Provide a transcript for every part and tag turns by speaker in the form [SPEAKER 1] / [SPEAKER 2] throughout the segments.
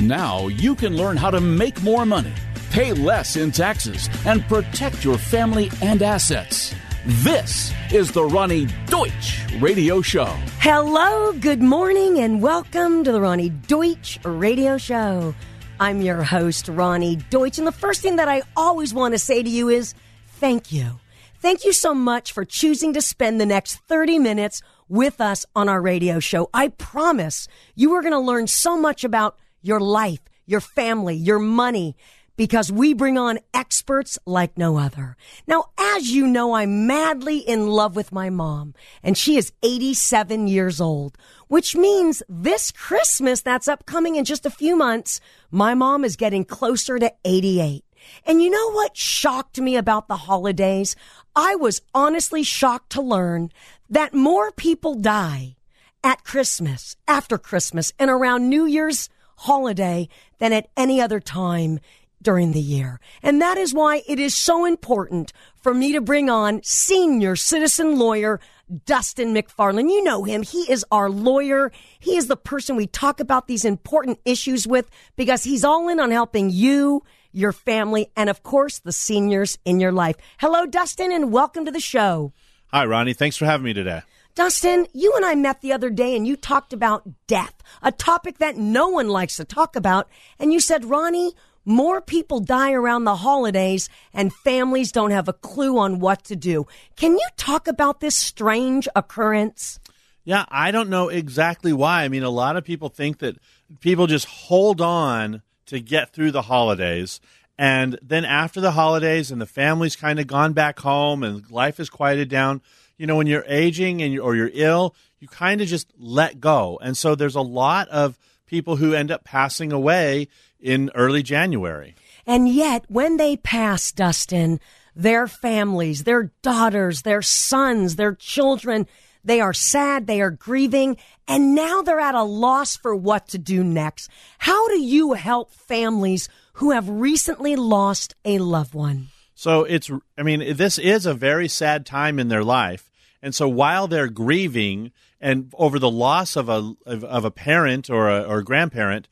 [SPEAKER 1] Now you can learn how to make more money, pay less in taxes, and protect your family and assets. This is the Roni Deutch Radio Show.
[SPEAKER 2] Hello, good morning, and welcome to the Roni Deutch Radio Show. I'm your host, Roni Deutch, and the first thing that I always want to say to you is thank you. Thank you so much for choosing to spend the next 30 minutes with us on our radio show. I promise you are going to learn so much about your life, your family, your money, because we bring on experts like no other. Now, as you know, I'm madly in love with my mom, and she is 87 years old, which means this Christmas that's upcoming in just a few months, my mom is getting closer to 88. And you know what shocked me about the holidays? I was honestly shocked to learn that more people die at Christmas, after Christmas, and around New Year's holiday than at any other time during the year. And that is why it is so important for me to bring on senior citizen lawyer Dustin MacFarlane. You know him. He is our lawyer. He is the person we talk about these important issues with because he's all in on helping you, your family, and of course, the seniors in your life. Hello, Dustin, and welcome to the show.
[SPEAKER 3] Hi, Roni. Thanks for having me today.
[SPEAKER 2] Dustin, you and I met the other day and you talked about death, a topic that no one likes to talk about. And you said, Roni, more people die around the holidays and families don't have a clue on what to do. Can you talk about this strange occurrence?
[SPEAKER 3] Yeah, I don't know exactly why. I mean, a lot of people think that people just hold on to get through the holidays. And then after the holidays and the family's kind of gone back home and life is quieted down, you know, when you're aging and you're, or you're ill, you kind of just let go. And so there's a lot of people who end up passing away in early January.
[SPEAKER 2] And yet, when they pass, Dustin, their families, their daughters, their sons, their children, they are sad, they are grieving, and now they're at a loss for what to do next. How do you help families who have recently lost a loved one?
[SPEAKER 3] So it's, I mean, this is a very sad time in their life. And so while they're grieving and over the loss of a, of, of a parent or a, or a grandparent,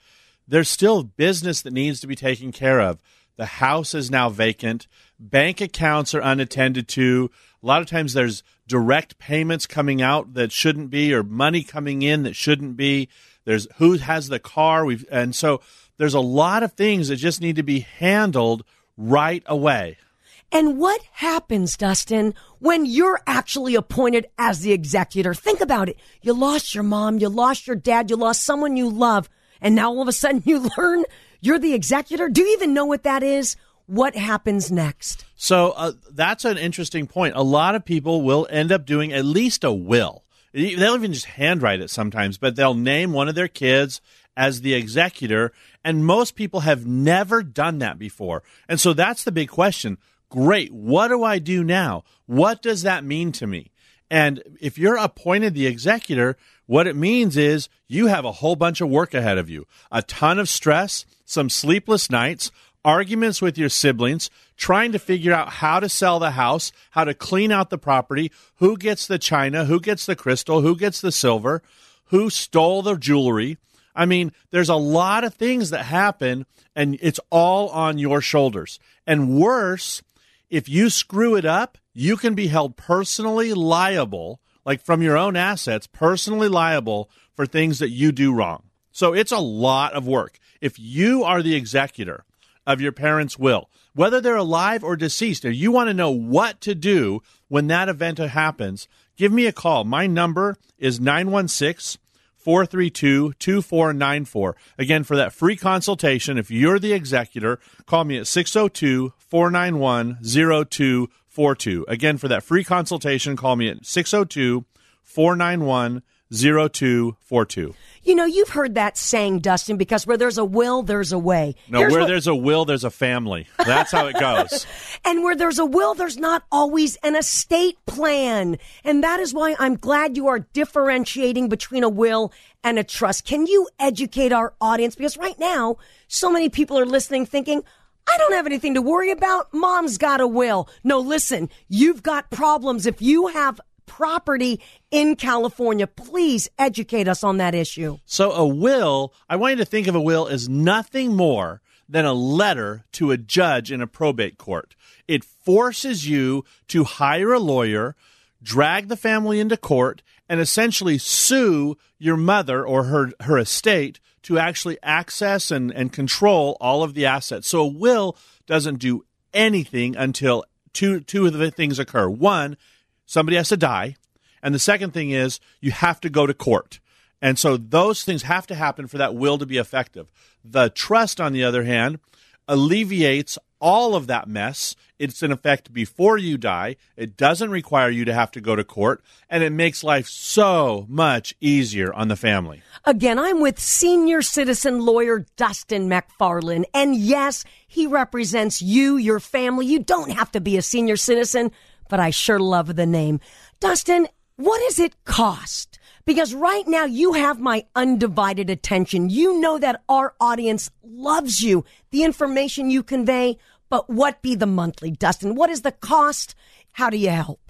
[SPEAKER 3] there's still business that needs to be taken care of. The house is now vacant. Bank accounts are unattended to. A lot of times there's direct payments coming out that shouldn't be or money coming in that shouldn't be. There's who has the car. We've, and so there's a lot of things that just need to be handled right away.
[SPEAKER 2] And what happens, Dustin, when you're actually appointed as the executor? Think about it. You lost your mom, you lost your dad, you lost someone you love and now all of a sudden you learn you're the executor? Do you even know what that is? What happens next?
[SPEAKER 3] So uh, that's an interesting point. A lot of people will end up doing at least a will. They'll even just handwrite it sometimes, but they'll name one of their kids as the executor. And most people have never done that before. And so that's the big question. Great. What do I do now? What does that mean to me? And if you're appointed the executor, what it means is you have a whole bunch of work ahead of you, a ton of stress, some sleepless nights, arguments with your siblings, trying to figure out how to sell the house, how to clean out the property, who gets the china, who gets the crystal, who gets the silver, who stole the jewelry. I mean, there's a lot of things that happen, and it's all on your shoulders. And worse, if you screw it up, you can be held personally liable, like from your own assets, personally liable for things that you do wrong. So it's a lot of work. If you are the executor of your parents' will, whether they're alive or deceased, if you want to know what to do when that event happens, give me a call. My number is 916 432 2494. Again, for that free consultation, if you're the executor, call me at 602 491 0242. Again, for that free consultation, call me at 602 491 0242.
[SPEAKER 2] You know, you've heard that saying, Dustin, because where there's a will, there's a way.
[SPEAKER 3] No, Here's where what... there's a will, there's a family. That's how it goes.
[SPEAKER 2] and where there's a will, there's not always an estate plan. And that is why I'm glad you are differentiating between a will and a trust. Can you educate our audience? Because right now, so many people are listening thinking, I don't have anything to worry about. Mom's got a will. No, listen, you've got problems. If you have property in California. Please educate us on that issue.
[SPEAKER 3] So, a will, I want you to think of a will as nothing more than a letter to a judge in a probate court. It forces you to hire a lawyer, drag the family into court, and essentially sue your mother or her, her estate to actually access and, and control all of the assets. So a will doesn't do anything until two, two of the things occur. One, somebody has to die. And the second thing is you have to go to court. And so those things have to happen for that will to be effective. The trust, on the other hand, alleviates all of that mess. It's in effect before you die. It doesn't require you to have to go to court, and it makes life so much easier on the family.
[SPEAKER 2] Again, I'm with senior citizen lawyer Dustin MacFarlane. And yes, he represents you, your family. You don't have to be a senior citizen, but I sure love the name. Dustin, what does it cost? Because right now you have my undivided attention. You know that our audience loves you, the information you convey, but what be the monthly, Dustin? What is the cost? How do you help?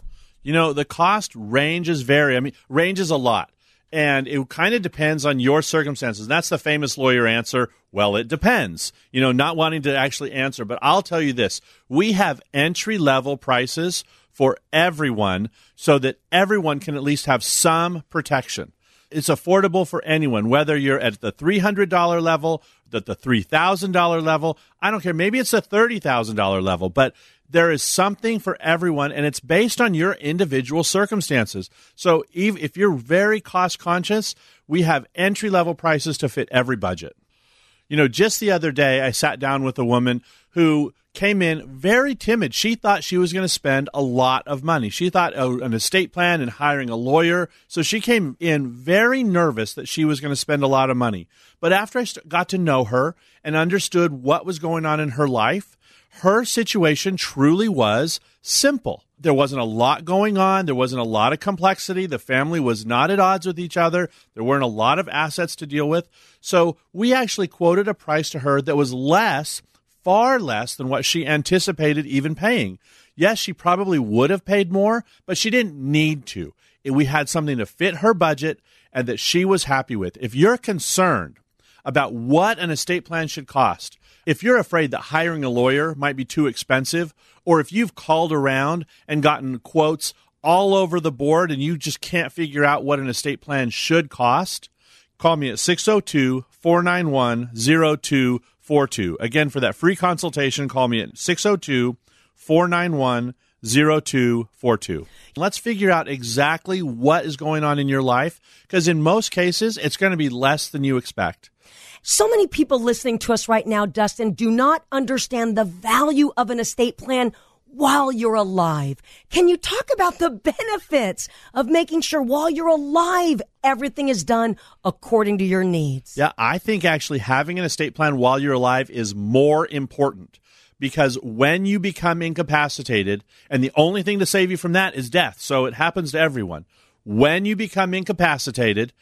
[SPEAKER 3] You know, the cost ranges vary. I mean, ranges a lot. And it kind of depends on your circumstances. And that's the famous lawyer answer. Well, it depends. You know, not wanting to actually answer. But I'll tell you this we have entry level prices for everyone so that everyone can at least have some protection. It's affordable for anyone, whether you're at the $300 level, at the $3,000 level. I don't care. Maybe it's a $30,000 level, but there is something for everyone and it's based on your individual circumstances. So if you're very cost conscious, we have entry level prices to fit every budget. You know, just the other day, I sat down with a woman who came in very timid. She thought she was going to spend a lot of money. She thought oh, an estate plan and hiring a lawyer. So she came in very nervous that she was going to spend a lot of money. But after I got to know her and understood what was going on in her life, her situation truly was simple. There wasn't a lot going on. There wasn't a lot of complexity. The family was not at odds with each other. There weren't a lot of assets to deal with. So we actually quoted a price to her that was less far less than what she anticipated even paying. Yes, she probably would have paid more, but she didn't need to. We had something to fit her budget and that she was happy with. If you're concerned about what an estate plan should cost, if you're afraid that hiring a lawyer might be too expensive, or if you've called around and gotten quotes all over the board and you just can't figure out what an estate plan should cost, call me at 602 491 0242. Again, for that free consultation, call me at 602 491 0242. Let's figure out exactly what is going on in your life because in most cases, it's going to be less than you expect.
[SPEAKER 2] So many people listening to us right now, Dustin, do not understand the value of an estate plan while you're alive. Can you talk about the benefits of making sure while you're alive, everything is done according to your needs?
[SPEAKER 3] Yeah, I think actually having an estate plan while you're alive is more important because when you become incapacitated, and the only thing to save you from that is death, so it happens to everyone. When you become incapacitated,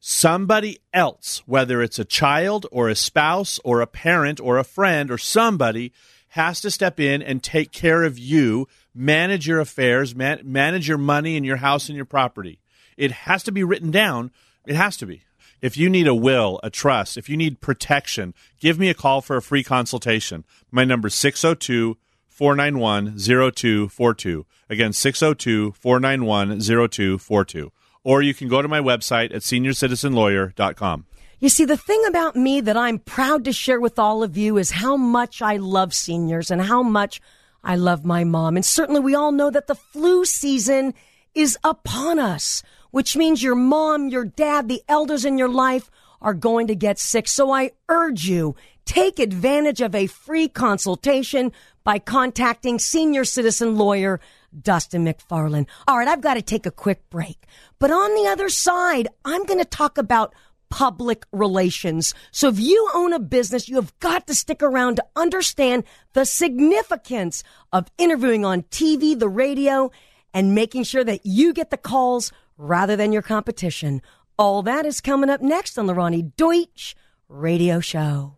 [SPEAKER 3] somebody else, whether it's a child or a spouse or a parent or a friend or somebody, has to step in and take care of you, manage your affairs, man- manage your money and your house and your property. It has to be written down. It has to be. If you need a will, a trust, if you need protection, give me a call for a free consultation. My number is 602 491 0242. Again, 602 491 0242. Or you can go to my website at seniorcitizenlawyer.com.
[SPEAKER 2] You see, the thing about me that I'm proud to share with all of you is how much I love seniors and how much I love my mom. And certainly we all know that the flu season is upon us, which means your mom, your dad, the elders in your life are going to get sick. So I urge you, take advantage of a free consultation by contacting senior citizen lawyer Dustin MacFarlane. All right, I've got to take a quick break. But on the other side, I'm going to talk about public relations. So if you own a business, you have got to stick around to understand the significance of interviewing on TV, the radio, and making sure that you get the calls rather than your competition. All that is coming up next on the Roni Deutch Radio Show.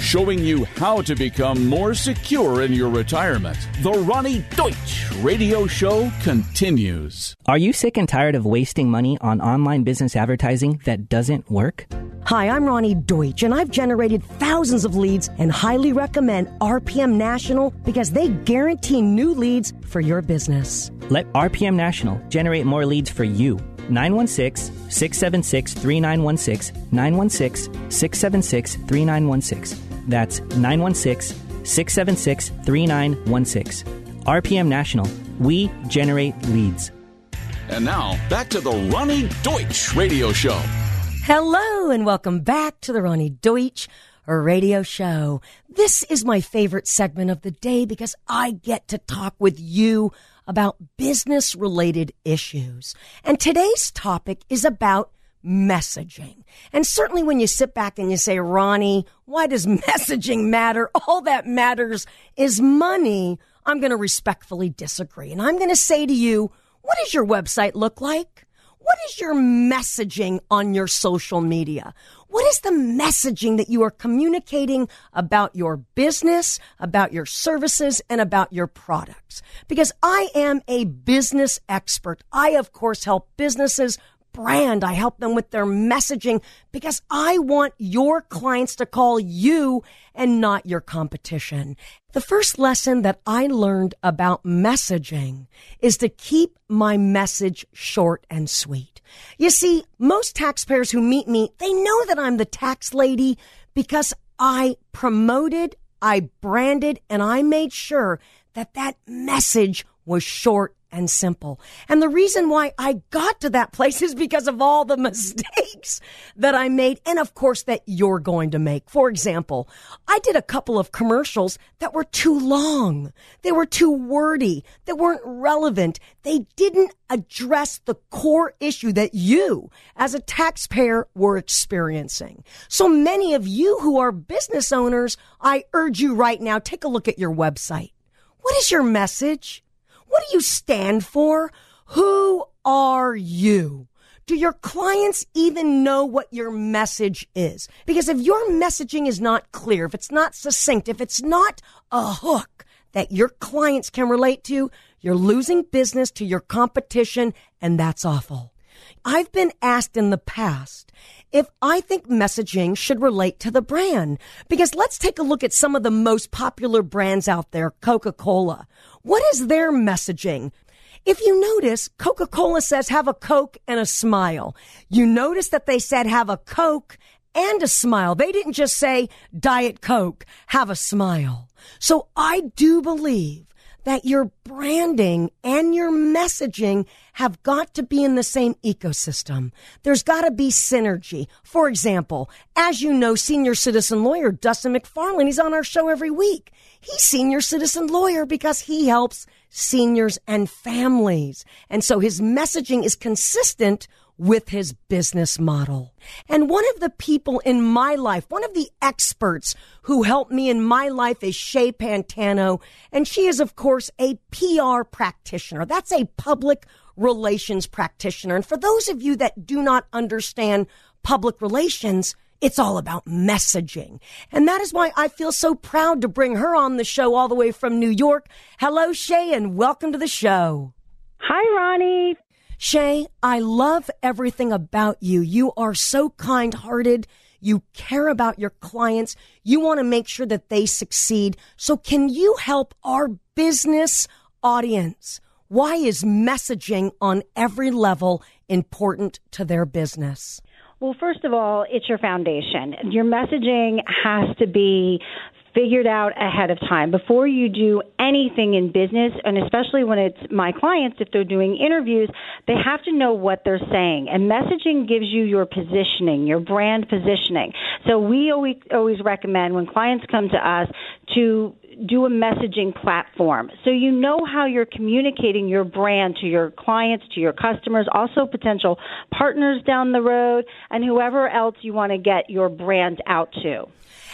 [SPEAKER 1] Showing you how to become more secure in your retirement. The Roni Deutch Radio Show continues.
[SPEAKER 4] Are you sick and tired of wasting money on online business advertising that doesn't work?
[SPEAKER 2] Hi, I'm Roni Deutch, and I've generated thousands of leads and highly recommend RPM National because they guarantee new leads for your business.
[SPEAKER 4] Let RPM National generate more leads for you. 916 676 3916. 916 676 3916. That's 916 676 3916. RPM National. We generate leads.
[SPEAKER 1] And now, back to the Roni Deutch Radio Show.
[SPEAKER 2] Hello, and welcome back to the Roni Deutch Radio Show. This is my favorite segment of the day because I get to talk with you about business related issues. And today's topic is about messaging. And certainly when you sit back and you say, Roni, why does messaging matter? All that matters is money. I'm going to respectfully disagree. And I'm going to say to you, what does your website look like? What is your messaging on your social media? What is the messaging that you are communicating about your business, about your services, and about your products? Because I am a business expert. I, of course, help businesses brand. I help them with their messaging because I want your clients to call you and not your competition. The first lesson that I learned about messaging is to keep my message short and sweet. You see, most taxpayers who meet me, they know that I'm the tax lady because I promoted, I branded, and I made sure that that message was short and simple. And the reason why I got to that place is because of all the mistakes that I made and of course that you're going to make. For example, I did a couple of commercials that were too long. They were too wordy. They weren't relevant. They didn't address the core issue that you as a taxpayer were experiencing. So many of you who are business owners, I urge you right now, take a look at your website. What is your message? What do you stand for? Who are you? Do your clients even know what your message is? Because if your messaging is not clear, if it's not succinct, if it's not a hook that your clients can relate to, you're losing business to your competition, and that's awful. I've been asked in the past if I think messaging should relate to the brand. Because let's take a look at some of the most popular brands out there, Coca-Cola. What is their messaging? If you notice, Coca-Cola says have a Coke and a smile. You notice that they said have a Coke and a smile. They didn't just say Diet Coke, have a smile. So I do believe that your branding and your messaging have got to be in the same ecosystem. There's got to be synergy. For example, as you know, senior citizen lawyer Dustin MacFarlane, he's on our show every week. He's senior citizen lawyer because he helps seniors and families. And so his messaging is consistent with his business model. And one of the people in my life, one of the experts who helped me in my life is Shay Pantano. And she is, of course, a PR practitioner. That's a public relations practitioner. And for those of you that do not understand public relations, it's all about messaging. And that is why I feel so proud to bring her on the show all the way from New York. Hello, Shay, and welcome to the show.
[SPEAKER 5] Hi, Roni.
[SPEAKER 2] Shay, I love everything about you. You are so kind hearted. You care about your clients. You want to make sure that they succeed. So can you help our business audience? Why is messaging on every level important to their business?
[SPEAKER 5] Well, first of all, it's your foundation. Your messaging has to be figured out ahead of time before you do anything in business and especially when it's my clients if they're doing interviews they have to know what they're saying. And messaging gives you your positioning your brand positioning. So we always always recommend when clients come to us to do a messaging platform. So you know how you're communicating your brand to your clients, to your customers, also potential partners down the road, and whoever else you want to get your brand out to.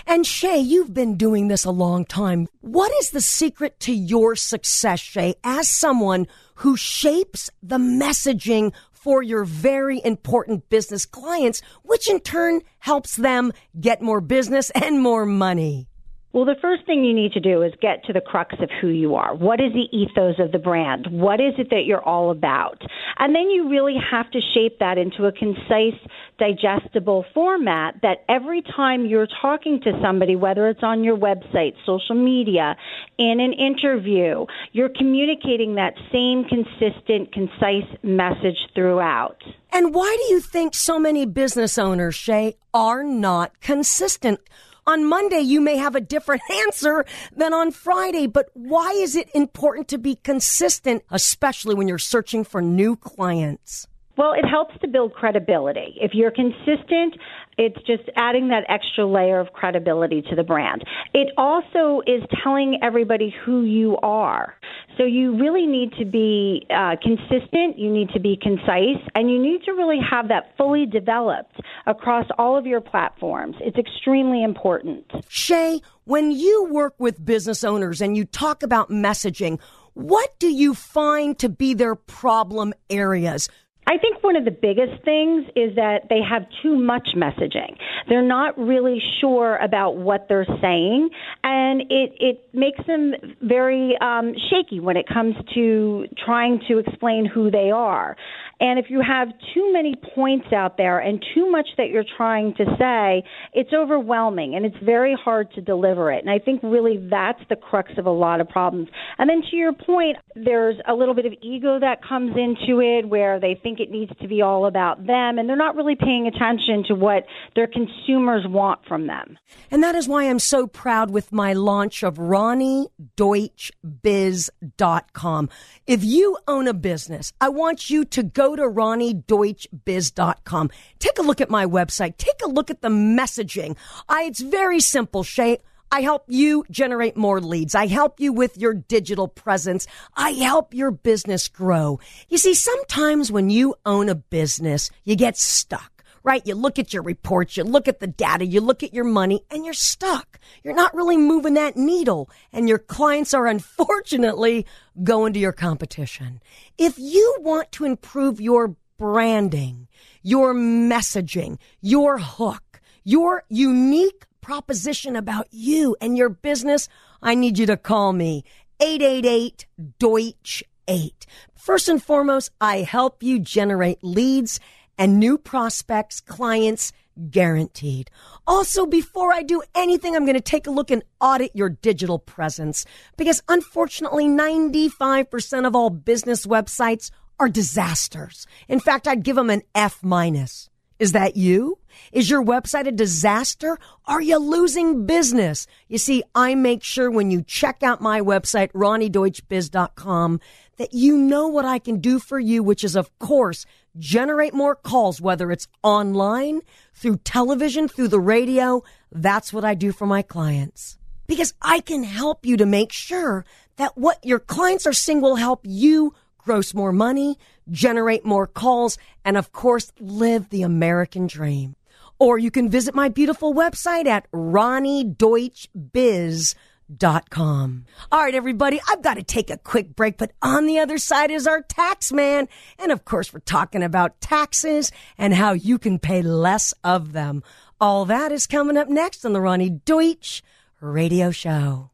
[SPEAKER 2] And Shay, you've been doing this a long time. What is the secret to your success, Shay, as someone who shapes the messaging for your very important business clients, which in turn helps them get more business and more money?
[SPEAKER 5] Well, the first thing you need to do is get to the crux of who you are. What is the ethos of the brand? What is it that you're all about? And then you really have to shape that into a concise, digestible format that every time you're talking to somebody, whether it's on your website, social media, in an interview, you're communicating that same consistent, concise message throughout.
[SPEAKER 2] And why do you think so many business owners, Shay, are not consistent? On Monday, you may have a different answer than on Friday, but why is it important to be consistent, especially when you're searching for new clients?
[SPEAKER 5] Well, it helps to build credibility. If you're consistent, it's just adding that extra layer of credibility to the brand. It also is telling everybody who you are. So you really need to be uh, consistent, you need to be concise, and you need to really have that fully developed across all of your platforms. It's extremely important.
[SPEAKER 2] Shay, when you work with business owners and you talk about messaging, what do you find to be their problem areas?
[SPEAKER 5] I think one of the biggest things is that they have too much messaging. They're not really sure about what they're saying, and it it makes them very um, shaky when it comes to trying to explain who they are. And if you have too many points out there and too much that you're trying to say, it's overwhelming and it's very hard to deliver it. And I think really that's the crux of a lot of problems. And then to your point, there's a little bit of ego that comes into it where they think it needs to be all about them and they're not really paying attention to what their consumers want from them.
[SPEAKER 2] And that is why I'm so proud with my launch of RoniDeutchBiz.com. If you own a business, I want you to go to RoniDeutchBiz.com. Take a look at my website. Take a look at the messaging. I, it's very simple, Shay. I help you generate more leads. I help you with your digital presence. I help your business grow. You see, sometimes when you own a business, you get stuck right? You look at your reports, you look at the data, you look at your money, and you're stuck. You're not really moving that needle, and your clients are unfortunately going to your competition. If you want to improve your branding, your messaging, your hook, your unique proposition about you and your business, I need you to call me 888 Deutch 8. First and foremost, I help you generate leads and new prospects, clients guaranteed. Also, before I do anything, I'm going to take a look and audit your digital presence because unfortunately, 95% of all business websites are disasters. In fact, I'd give them an F minus. Is that you? Is your website a disaster? Are you losing business? You see, I make sure when you check out my website, RoniDeutchBiz.com, that you know what I can do for you, which is, of course, generate more calls, whether it's online, through television, through the radio. That's what I do for my clients. Because I can help you to make sure that what your clients are seeing will help you gross more money, generate more calls, and of course, live the American dream. Or you can visit my beautiful website at RoniDeutchBiz.com Dot com. All right, everybody, I've got to take a quick break, but on the other side is our tax man. And of course, we're talking about taxes and how you can pay less of them. All that is coming up next on the Roni Deutch Radio Show.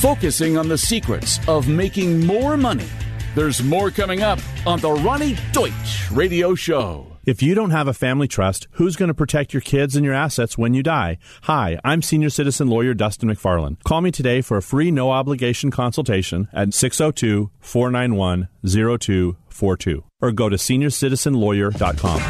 [SPEAKER 1] Focusing on the secrets of making more money. There's more coming up on the Roni Deutch Radio Show.
[SPEAKER 3] If you don't have a family trust, who's going to protect your kids and your assets when you die? Hi, I'm senior citizen lawyer Dustin MacFarlane. Call me today for a free no obligation consultation at 602 491 0242 or go to seniorcitizenlawyer.com.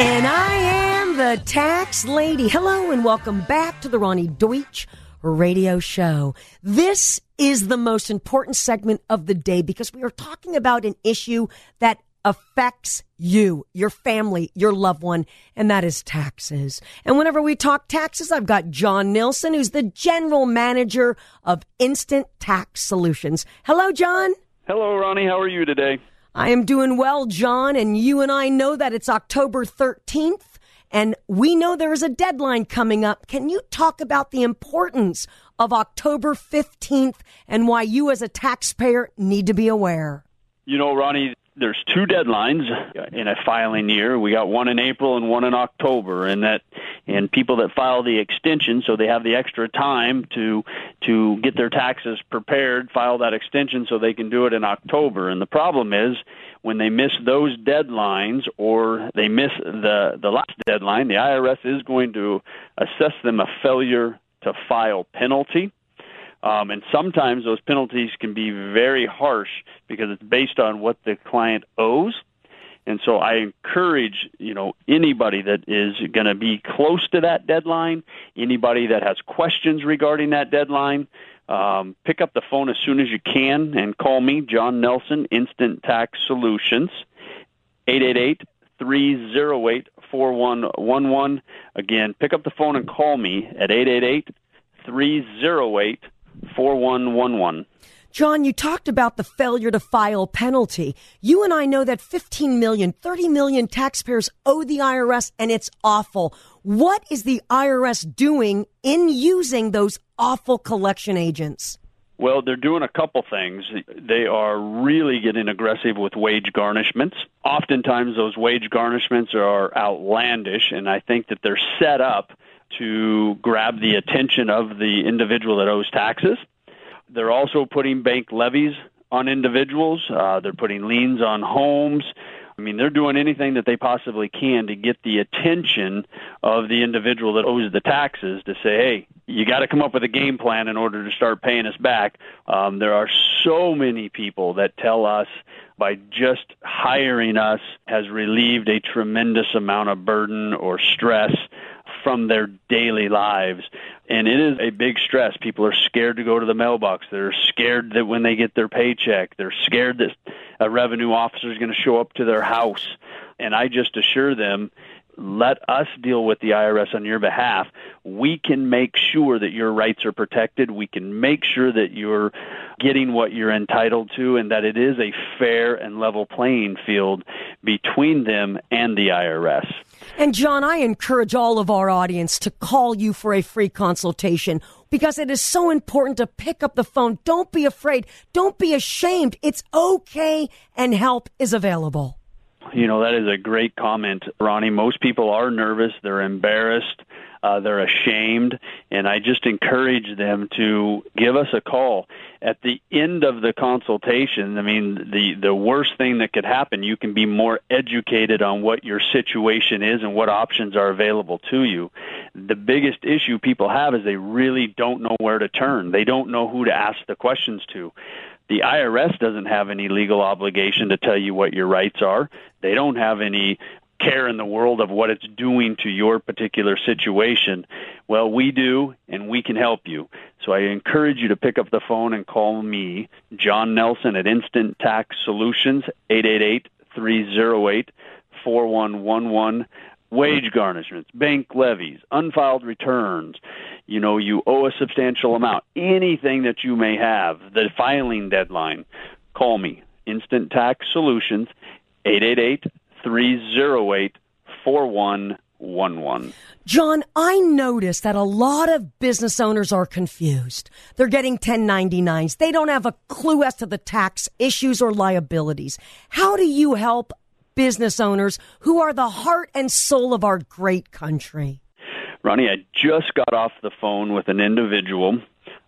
[SPEAKER 2] And I am the tax lady. Hello and welcome back to the Roni Deutch radio show. This is the most important segment of the day because we are talking about an issue that affects you, your family, your loved one, and that is taxes. And whenever we talk taxes, I've got John Nilsson, who's the general manager of Instant Tax Solutions. Hello, John.
[SPEAKER 6] Hello, Roni. How are you today?
[SPEAKER 2] I am doing well, John, and you and I know that it's October 13th. And we know there is a deadline coming up. Can you talk about the importance of October 15th and why you as a taxpayer need to be aware?
[SPEAKER 6] You know, Roni, there's two deadlines in a filing year. We got one in April and one in October, and that and people that file the extension, so they have the extra time to to get their taxes prepared, file that extension so they can do it in October. And the problem is when they miss those deadlines or they miss the the last deadline, the IRS is going to assess them a failure to file penalty. Um, and sometimes those penalties can be very harsh because it's based on what the client owes. And so I encourage, you know, anybody that is going to be close to that deadline, anybody that has questions regarding that deadline, um, pick up the phone as soon as you can and call me, John Nelson, Instant Tax Solutions, 888 308 4111. Again, pick up the phone and call me at 888 308 4111.
[SPEAKER 2] John, you talked about the failure to file penalty. You and I know that 15 million, 30 million taxpayers owe the IRS and it's awful. What is the IRS doing in using those awful collection agents?
[SPEAKER 6] Well, they're doing a couple things. They are really getting aggressive with wage garnishments. Oftentimes, those wage garnishments are outlandish, and I think that they're set up to grab the attention of the individual that owes taxes. They're also putting bank levies on individuals. Uh, they're putting liens on homes. I mean, they're doing anything that they possibly can to get the attention of the individual that owes the taxes to say, hey, you got to come up with a game plan in order to start paying us back. Um, there are so many people that tell us by just hiring us has relieved a tremendous amount of burden or stress from their daily lives. And it is a big stress. People are scared to go to the mailbox. They're scared that when they get their paycheck, they're scared that a revenue officer is going to show up to their house. And I just assure them let us deal with the IRS on your behalf. We can make sure that your rights are protected. We can make sure that you're getting what you're entitled to and that it is a fair and level playing field between them and the IRS.
[SPEAKER 2] And John, I encourage all of our audience to call you for a free consultation because it is so important to pick up the phone. Don't be afraid. Don't be ashamed. It's okay and help is available.
[SPEAKER 6] You know, that is a great comment, Roni. Most people are nervous, they're embarrassed, uh, they're ashamed, and I just encourage them to give us a call. At the end of the consultation, I mean, the, the worst thing that could happen, you can be more educated on what your situation is and what options are available to you. The biggest issue people have is they really don't know where to turn. They don't know who to ask the questions to. The IRS doesn't have any legal obligation to tell you what your rights are. They don't have any care in the world of what it's doing to your particular situation. Well, we do, and we can help you. So I encourage you to pick up the phone and call me, John Nelson at Instant Tax Solutions, 888 308 4111 wage garnishments, bank levies, unfiled returns, you know, you owe a substantial amount, anything that you may have, the filing deadline, call me. Instant Tax Solutions, 888 308 4111.
[SPEAKER 2] John, I noticed that a lot of business owners are confused. They're getting 1099s. They don't have a clue as to the tax issues or liabilities. How do you help business owners who are the heart and soul of our great country?
[SPEAKER 6] Roni, I just got off the phone with an individual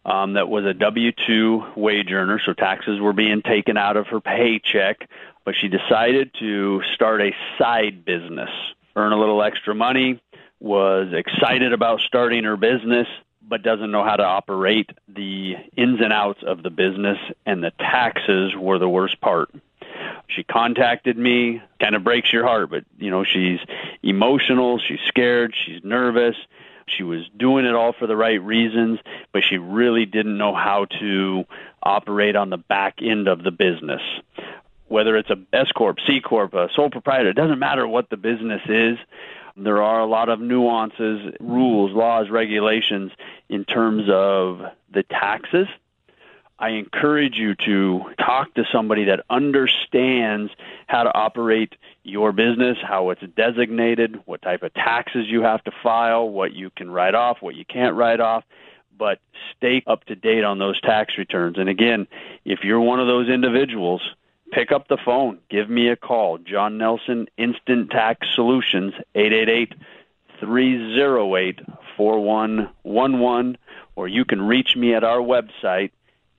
[SPEAKER 6] um, that was a W 2 wage earner, so taxes were being taken out of her paycheck, but she decided to start a side business, earn a little extra money, was excited about starting her business, but doesn't know how to operate the ins and outs of the business, and the taxes were the worst part. She contacted me. Kind of breaks your heart, but you know she's emotional. She's scared. She's nervous. She was doing it all for the right reasons, but she really didn't know how to operate on the back end of the business. Whether it's a S corp, C corp, a sole proprietor, it doesn't matter what the business is. There are a lot of nuances, rules, laws, regulations in terms of the taxes I encourage you to talk to somebody that understands how to operate your business, how it's designated, what type of taxes you have to file, what you can write off, what you can't write off, but stay up to date on those tax returns. And again, if you're one of those individuals, pick up the phone. Give me a call. John Nelson, Instant Tax Solutions, 888 308 4111. Or you can reach me at our website,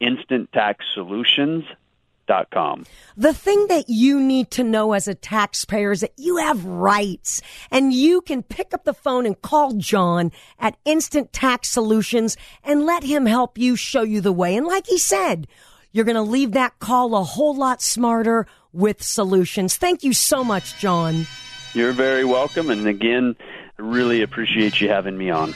[SPEAKER 6] instanttaxsolutions.com.
[SPEAKER 2] The thing that you need to know as a taxpayer is that you have rights and you can pick up the phone and call John at Instant Tax Solutions and let him help you show you the way. And like he said, you're going to leave that call a whole lot smarter with solutions. Thank you so much, John.
[SPEAKER 6] You're very welcome. And again, really appreciate you having me on.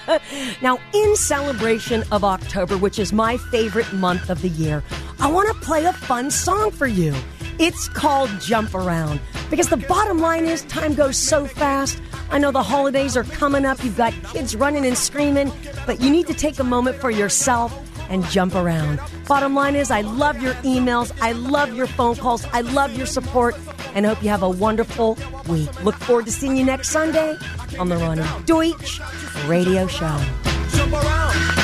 [SPEAKER 2] now, in celebration of October, which is my favorite month of the year, I want to play a fun song for you. It's called Jump Around because the bottom line is time goes so fast. I know the holidays are coming up. You've got kids running and screaming, but you need to take a moment for yourself and jump around. Bottom line is, I love your emails. I love your phone calls. I love your support and hope you have a wonderful week. Look forward to seeing you next Sunday on the Roni Deutch Radio Show.